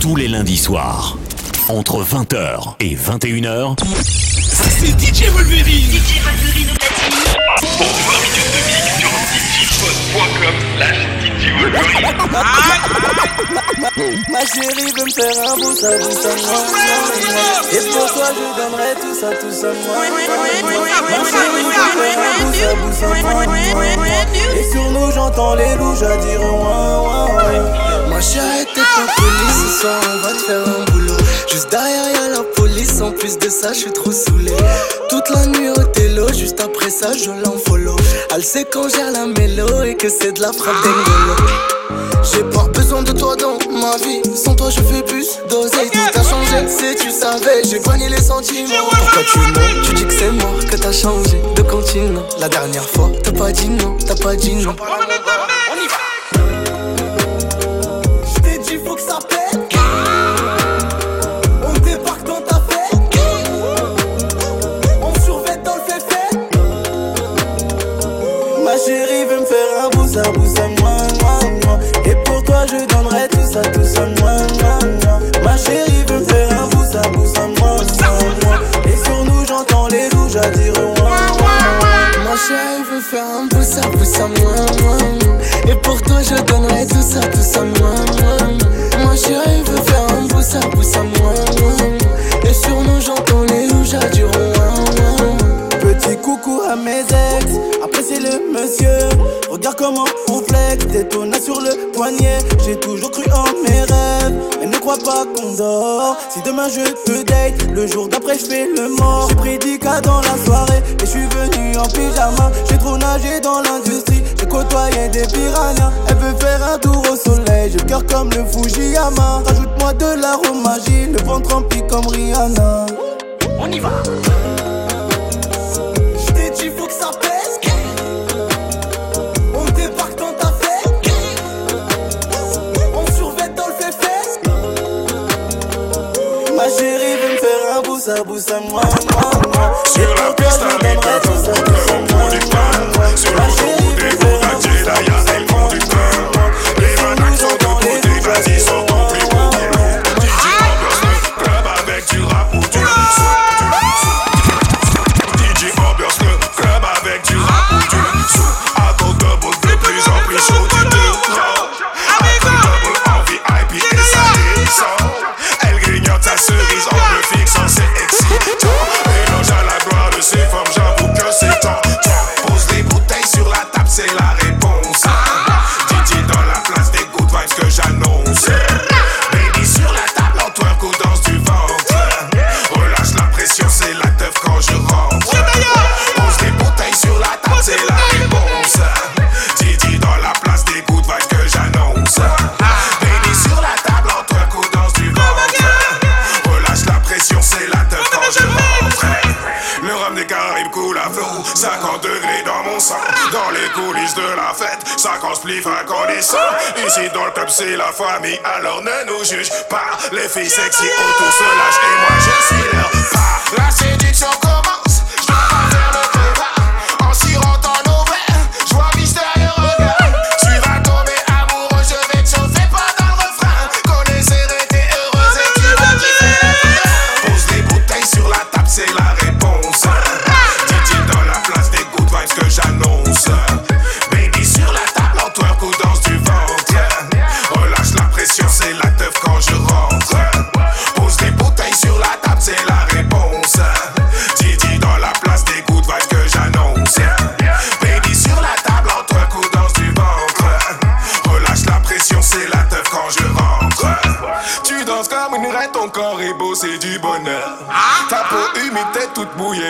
Tous les lundis soirs, entre 20h et 21h, c'est DJ Wolverine. DJ Wolverine. Pour 20 minutes de mix sur djpod.com slash DJ Wolverine. Ma chérie veut me faire un beau ça, beau ça, moi, Et pour toi je donnerai tout ça, tout ça, moi. Ma chérie veut me faire un beau ça, beau ça, moi, Et sur nous j'entends les loups, à dire ouin, ouin, ouin. Ma chérie t'es pas police, ce soir on va te faire un boulot. Juste derrière y'a la police, en plus de ça je suis trop saoulé. Toute la nuit au télo, juste après ça je l'enfollow. Elle sait quand gère la mélo et que c'est de la frappe d'engolo. J'ai pas besoin de toi dans ma vie. Sans toi, je fais plus d'oseille. Tout a changé, si tu savais. J'ai pogné les sentiments. Pourquoi tu mens? Tu dis que c'est moi que t'as changé de continent. La dernière fois, t'as pas dit non, t'as pas dit non. Moi, moi, moi. Et pour toi, je donnerai tout ça, tout ça, moi, moi. Ma chérie veut faire un bousa, bousa, moi, moi, moi. Et sur nous, j'entends les loups, dire moi. Ma chérie veut faire un bousa, bousa, moi, moi, moi. Et pour toi, je donnerai tout ça, tout ça, moi, moi. Ma chérie veut faire un bousa, bousa, moi, moi. Et sur nous, j'entends les loups, moi, moi. Petit coucou à mes ex, appréciez le monsieur. Regarde comment on flex, détona sur le poignet. J'ai toujours cru en mes rêves, mais ne crois pas qu'on dort. Si demain je te date, le jour d'après je fais le mort. J'ai pris 10 cas dans la soirée et je suis venu en pyjama. J'ai trop nagé dans l'industrie, j'ai côtoyé des piranhas. Elle veut faire un tour au soleil, le cœur comme le Fujiyama. Rajoute-moi de l'aromagie, le ventre rempli comme Rihanna. On y va! boussin, boussin, moi, moi, moi. Sur la piste avec un fou, on roule des pannes. Sur des gros, la Jedi, y'a conducteur. 50 spliffs incandescents Ici dans le club c'est la famille. Alors ne nous juge pas. Les filles sexy autour se lâchent Et moi je suis leur part La séduction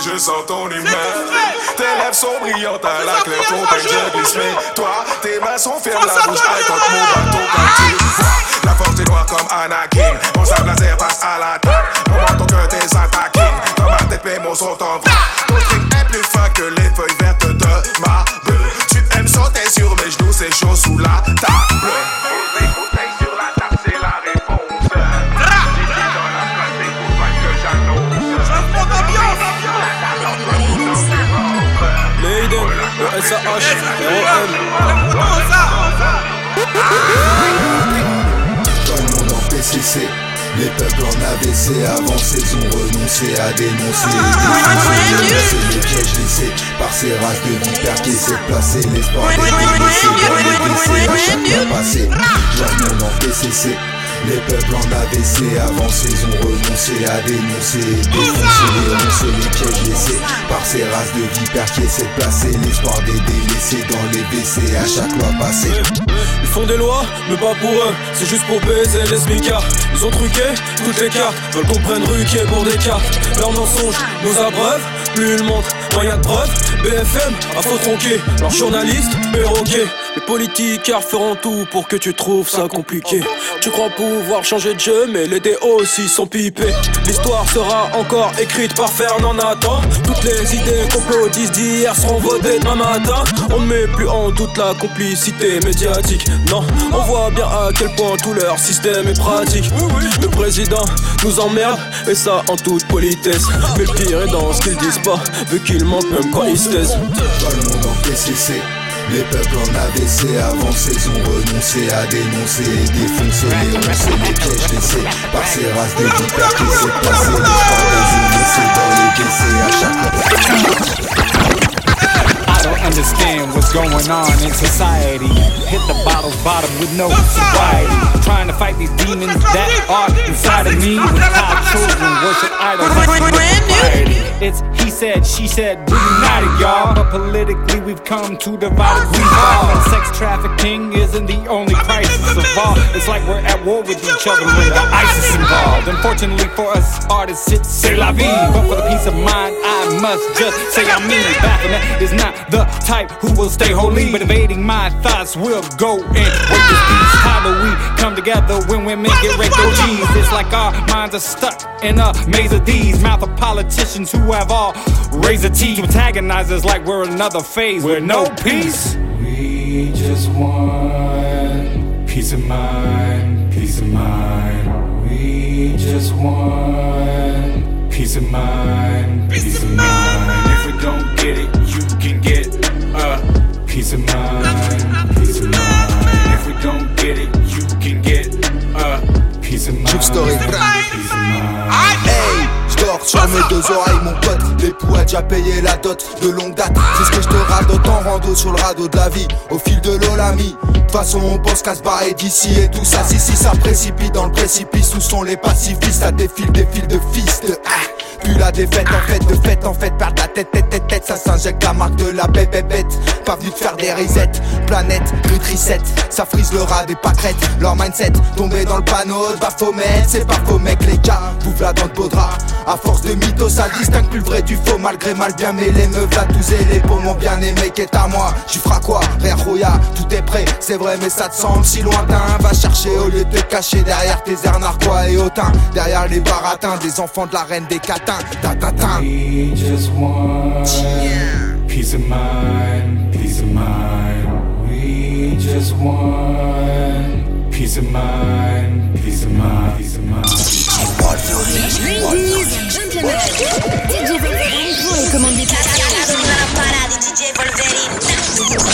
je sens ton humeur. Tes lèvres sont brillantes à la claire fontaine je glisse Mais toi tes mains sont fermes la bouche prête contre mon bateau quand tu vois La force est noire comme Anakin. Mon sable laser passe à la table. Mon menton que t'es attaqué? Dans ma tête mes mots sont en vrai. Ton truc est plus fin que les feuilles vertes de ma bulle. Tu aimes sauter sur mes genoux c'est chaud sous la table le SAH, ROM cessé. Les peuples en AVC avancés ont renoncé à dénoncer les pièges laissés par ces races de vipères qui essaient de placer l'espoir des délaissés dans les décès. Joignons en PCC. Les peuples en AVC avancés ont renoncé à dénoncer. Défoncer ronces, les pièges laissés Par ces races de vipères qui essaient de placer L'espoir des délaissés dans les WC à chaque loi passée Ils font des lois, mais pas pour eux. C'est juste pour baiser les smicards. Ils ont truqué toutes les cartes. Veulent qu'on prenne Ruquier pour des cartes. Leurs mensonges nous abreuvent. Plus ils montrent, moyen de preuve. BFM, à faux tronquer Leurs journalistes, les politiques feront tout pour que tu trouves ça compliqué. Tu crois pouvoir changer de jeu, mais les dés aussi sont pipés. L'histoire sera encore écrite par Fernand Nathan. Toutes les idées complotistes d'hier seront votées demain matin. On ne met plus en doute la complicité médiatique. Non, on voit bien à quel point tout leur système est pratique. Le président nous emmerde, et ça en toute politesse. Mais le pire est dans ce qu'ils disent pas, vu qu'ils mentent même quand ils se taisent. Les peuples en AVC avancés ont renoncé à dénoncer et défoncer. Les ronces les pièges laissés par ces races de vipères qui s'est passé les dans les décès à chaque understand what's going on in society. Hit the bottle's bottom with no sobriety. Trying to fight these demons that are inside of me. With how children worship idols like It's he said, she said, we united, y'all. But politically, we've come to divide we. And sex trafficking isn't the only crisis of all. It's like we're at war with each other with the ISIS involved. Unfortunately for us artists, it's say la vie. But for the peace of mind, I must just say I mean. Baphomet is not the type who will stay holy, but evading my thoughts will go and work this peace. How do we come together when women get refugees? It's like our minds are stuck in a maze of these mouth of politicians who have all razor teeth, antagonize us like we're another phase with no peace. We just want peace of mind, peace of mind. We just want peace of mind, peace of mind. If we don't get it, peace of mind, peace of mind. If we don't get it, you can get uh, peace of mind. Peace of mind. Hey, je sur mes deux oreilles, mon pote. L'époux a déjà payé la dot de longue date. C'est ce que je te radote en rando sur le radeau de la vie. Au fil de l'eau, l'ami. De toute façon, on pense qu'à se barrer d'ici et tout ça. Si, si, ça précipite dans le précipice. Où sont les pacifistes Ça défile des fils de fils de. Ah. Puis la défaite en fait, de fait en fait, perdre la tête, tête, tête, tête, ça s'injecte la marque de la bête, bête, Pas venu de faire des resets, planète, nutrisette, ça frise le rat des pâquerettes, leur mindset, tombé dans le panneau de Baphomet, c'est pas faux mec les gars, vous là dans le beau drap, à force de mythos, ça distingue plus le vrai du faux, malgré mal bien mêlé, meufs là tous et les peaux, mon bien aimé qui est à moi, tu feras quoi, tout est prêt, c'est vrai mais ça te semble si lointain, va chercher au lieu de te cacher derrière tes airs narquois et hautains, derrière les baratins, des enfants de la reine des catins, we just want peace of mind, peace of mind. We just want peace of mind, peace of mind, peace of mind. Ladies gentlemen, DJ Wolverine pour les commandes des DJ Wolverine.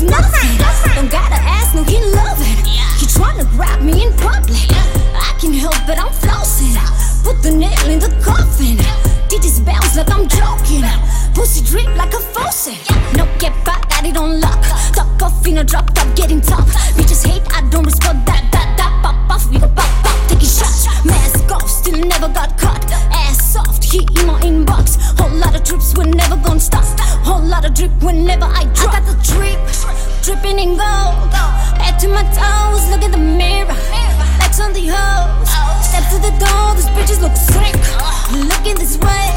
Don't gotta ask, no. He tryna grab me in public. I can help it, I'm flossing. Put the nail in the coffin. Like I'm joking. Pussy like a faucet. No, got it off tough. Bitches hate, I don't respond that. That, that, pop off, we go pop, pop, taking shots. Mask off, still never got caught. Ass soft, in my inbox. Whole lot of we're never stop. Whole lot of whenever I drop. I bitches look sick. Looking this way.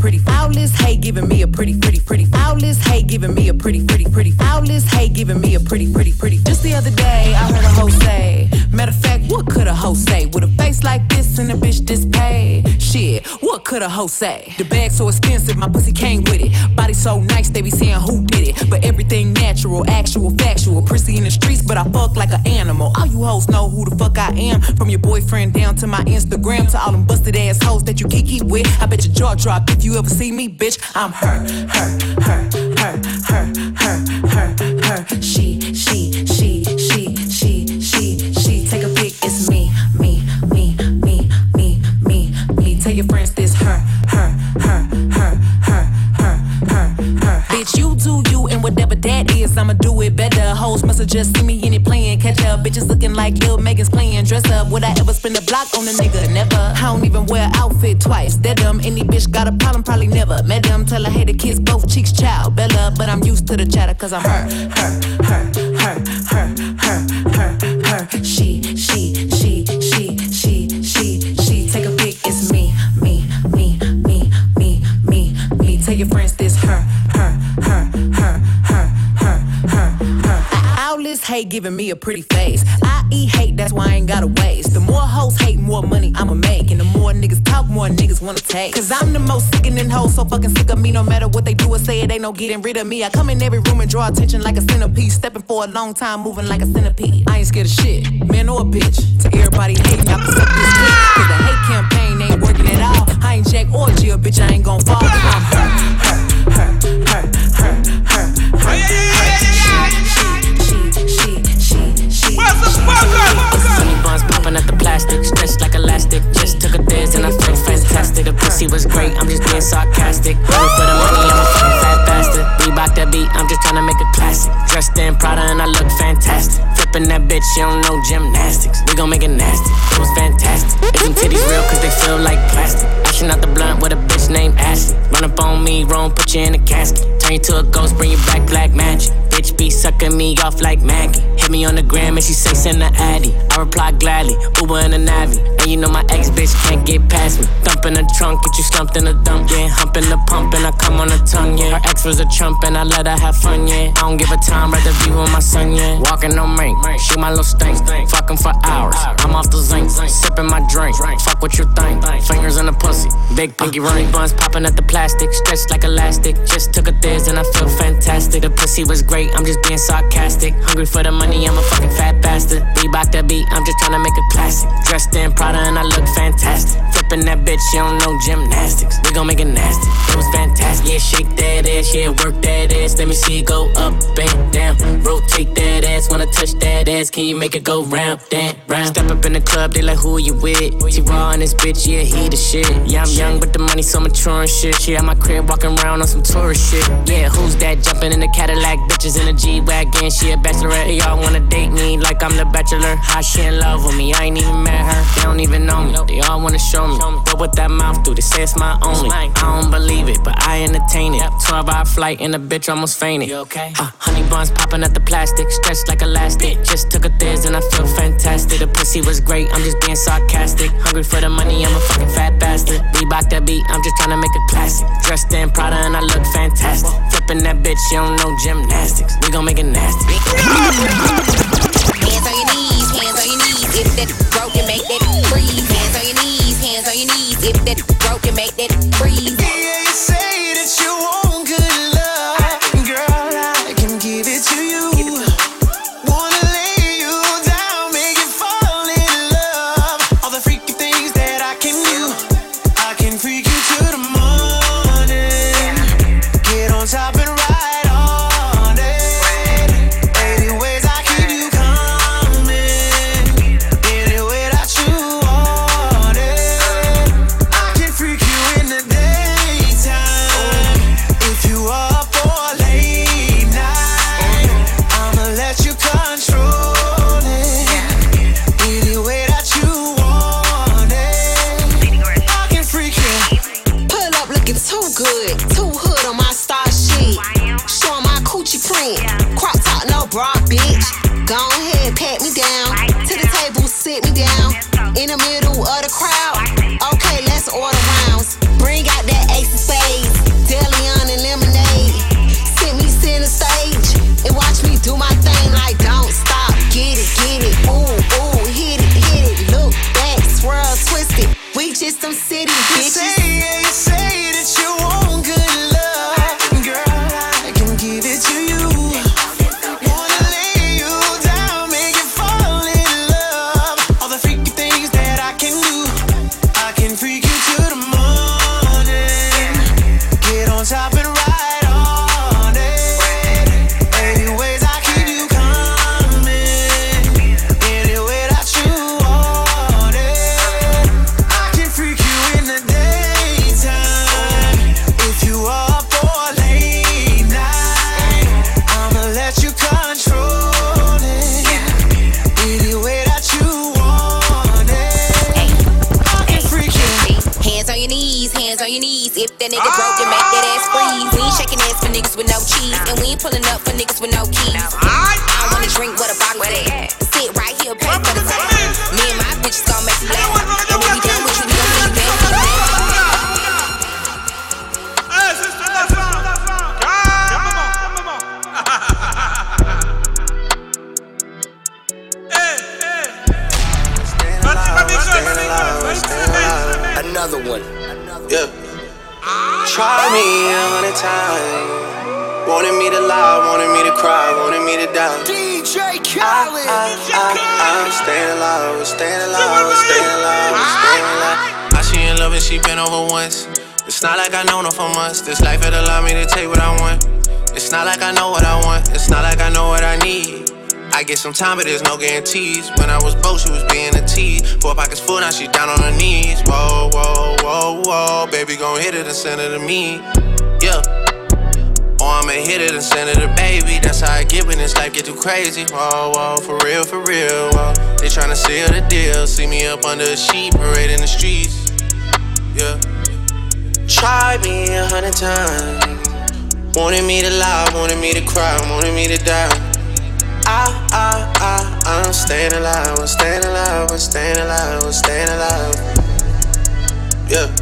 Pretty, pretty, pretty. Foul is hate giving me a pretty, pretty, pretty. Foul is hate giving me a pretty, pretty, pretty. Foul is hate giving me a pretty, pretty, pretty. Just the other day, I heard a hoe say. Matter of fact, what could a hoe say with a face like this and a bitch this paid? Shit, what could a hoe say? The bag so expensive, my pussy came with it. Body so nice, they be saying who did it. But everything natural, actual, factual. Prissy in the streets, but I fuck like an animal. All you hoes know who the fuck I am. From your boyfriend down to my Instagram to all them busted ass hoes that you kiki with. I bet your jaw drop if you ever see me, bitch. I'm her, her, her, her, her, her, her, her. She, she, she, she, she, she, she. Take a pic, it's me, me, me, me, me, me, me. Tell your friends this her, her, her, her, her, her, her, her. Bitch, you do you and whatever that is, I'ma do it better. Hoes must have just seen me in it playing catch up. Bitches looking like Lil Megan's playing dress up. Would I ever block on a nigga? Never. I don't even wear outfit twice. That dumb. Any bitch got a problem, probably never. Met them, tell her hey the kiss both cheeks, child. Bella, but I'm used to the chatter cause I'm her, her, her, her, her, her, her, her. She, she, she, she, she, she, she. Take a pic, it's me, me, me, me, me, me, me. Tell your friends this her, her, her, her, Hate giving me a pretty face. I eat hate, that's why I ain't gotta waste. The more hoes hate, more money I'ma make. And the more niggas talk, more niggas wanna take. Cause I'm the most sickening hoe, so fucking sick of me. No matter what they do or say, it ain't no getting rid of me. I come in every room and draw attention like a centipede. Stepping for a long time, moving like a centipede. I ain't scared of shit, man or a bitch. To everybody hating, I can suck this dick. Cause the hate campaign ain't working at all. I ain't Jack or Jill, bitch, I ain't gon' fall. I'm her, her, her, her, her, her, popping the plastic, stretched like elastic. Just took a dance and I felt fantastic. The pussy was great, I'm just being sarcastic. For the money, I'm a fucking fat bastard. That beat, I'm just trying to make a classic. Dressed in Prada and I look fantastic. Flipping that bitch, she don't know gymnastics. We gon' make it nasty, it was fantastic. Them titties real cause they feel like plastic. Ashing out the blunt with a bitch named Ashley. Run up on me, wrong, put you in a casket. Turn you to a ghost, bring you back black magic. Bitch be sucking me off like Maggie. Hit me on the gram and she say send the addy. I reply gladly, Uber in a Navi. And you know my ex bitch can't get past me. Thump in the trunk, get you slumped in the dump, yeah. Hump in the pump and I come on the was a chump and I let her have fun, yeah. I don't give a time, rather be with my son, yeah. Walking on me, shoot my little stink. Fucking for hours, I'm off the zinc. Sipping my drink, fuck what you think. Fingers in the pussy, big pinky ring. Buns popping at the plastic, stretched like elastic. Just took a thiz and I feel fantastic. The pussy was great, I'm just being sarcastic. Hungry for the money, I'm a fucking fat bastard. Reebok that beat, I'm just trying to make a classic. Dressed in Prada and I look fantastic. Flipping that bitch, she don't know gymnastics. We gon' make it nasty. It was fantastic. Yeah, shake that ass, yeah, work that ass. Let me see it go up and down. Rotate that ass, wanna touch that ass. Can you make it go round, and round? Step up in the club, they like, who you with? T Raw and this bitch, yeah, he the shit. Yeah, I'm young, but the money so mature and shit. She at my crib walking around on some tourist shit. Yeah, who's that jumping in the Cadillac? Bitches in a G Wagon, she a bachelorette. Y'all wanna date me like I'm the bachelor. How she in love with me? I ain't even met her. They don't even know me. They all wanna show me. But what that mouth do, they say it's my only. I don't believe it, but I entertain it. 12 hour flight and a bitch almost fainted. You okay? Uh, honey buns popping at the plastic, stretched like elastic. Just took a thiz and I feel fantastic. The pussy was great, I'm just being sarcastic. Hungry for the money, I'm a fucking fat bastard. Reebok that beat, I'm just trying to make a classic. Dressed in Prada and I look fantastic. Flipping that bitch, you don't know gymnastics. We gon' make it nasty. Hands on your knees, hands on your knees. If that broken, make that freeze. Hands on your knees, hands on your knees. If that broken, make that freeze. Times. Wanted me to lie, wanted me to cry, wanted me to die. DJ Khaled. I, I, I'm staying alive, I'm staying alive, I'm staying alive, I'm staying alive. I she in love and she been over once. It's not like I know her for months. This life it allowed me to take what I want. It's not like I know what I want. It's not like I know what I need. I get some time, but there's no guarantees. When I was broke, she was being a tease. Four pockets full, now she down on her knees. Whoa, whoa, whoa, whoa. Baby, gon' hit it and send it to me. Yeah. Or I'ma hit it and send it to baby. That's how I get when this life get too crazy. Whoa, whoa, for real, for real. Whoa. They tryna seal the deal. See me up under a sheet, parade in the streets. Yeah. Try me a hundred times. Wanted me to lie, wanted me to cry, wanted me to die. I, I, I, I'm staying alive, I'm staying alive, I'm staying alive, I'm staying alive. Yeah.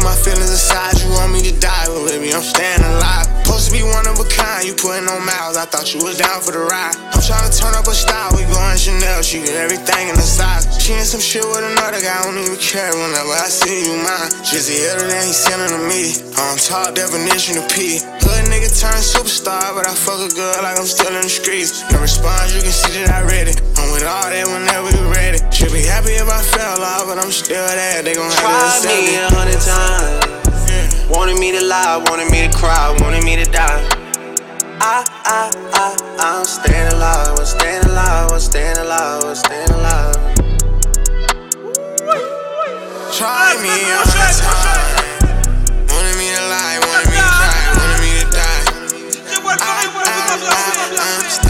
Put my feelings aside, you want me to die, but baby, I'm staying alive. Supposed to be one of a kind, you putting on miles, I thought you was down for the ride. I'm trying to turn up a style, we going Chanel, she get everything in the size. She in some shit with another guy, I don't even care whenever I see you mine. Just the other than he sending to me, on top definition of P. Hood nigga turned superstar, but I fuck a girl like I'm still in the streets. No response, you can see that I read it. I'm with all that whenever you ready. Should be happy if alive, but I'm still there. They gon' have to me a hundred times. Yeah. Wanted me to lie, wanted me to cry, wanted me to die. I, I, I, I'm staying alive, I'm staying alive, I'm staying alive, I'm staying alive. Try me a hundred times. Wanted me to lie, wanted me to cry, wanted me to die. I, I, I, I'm staying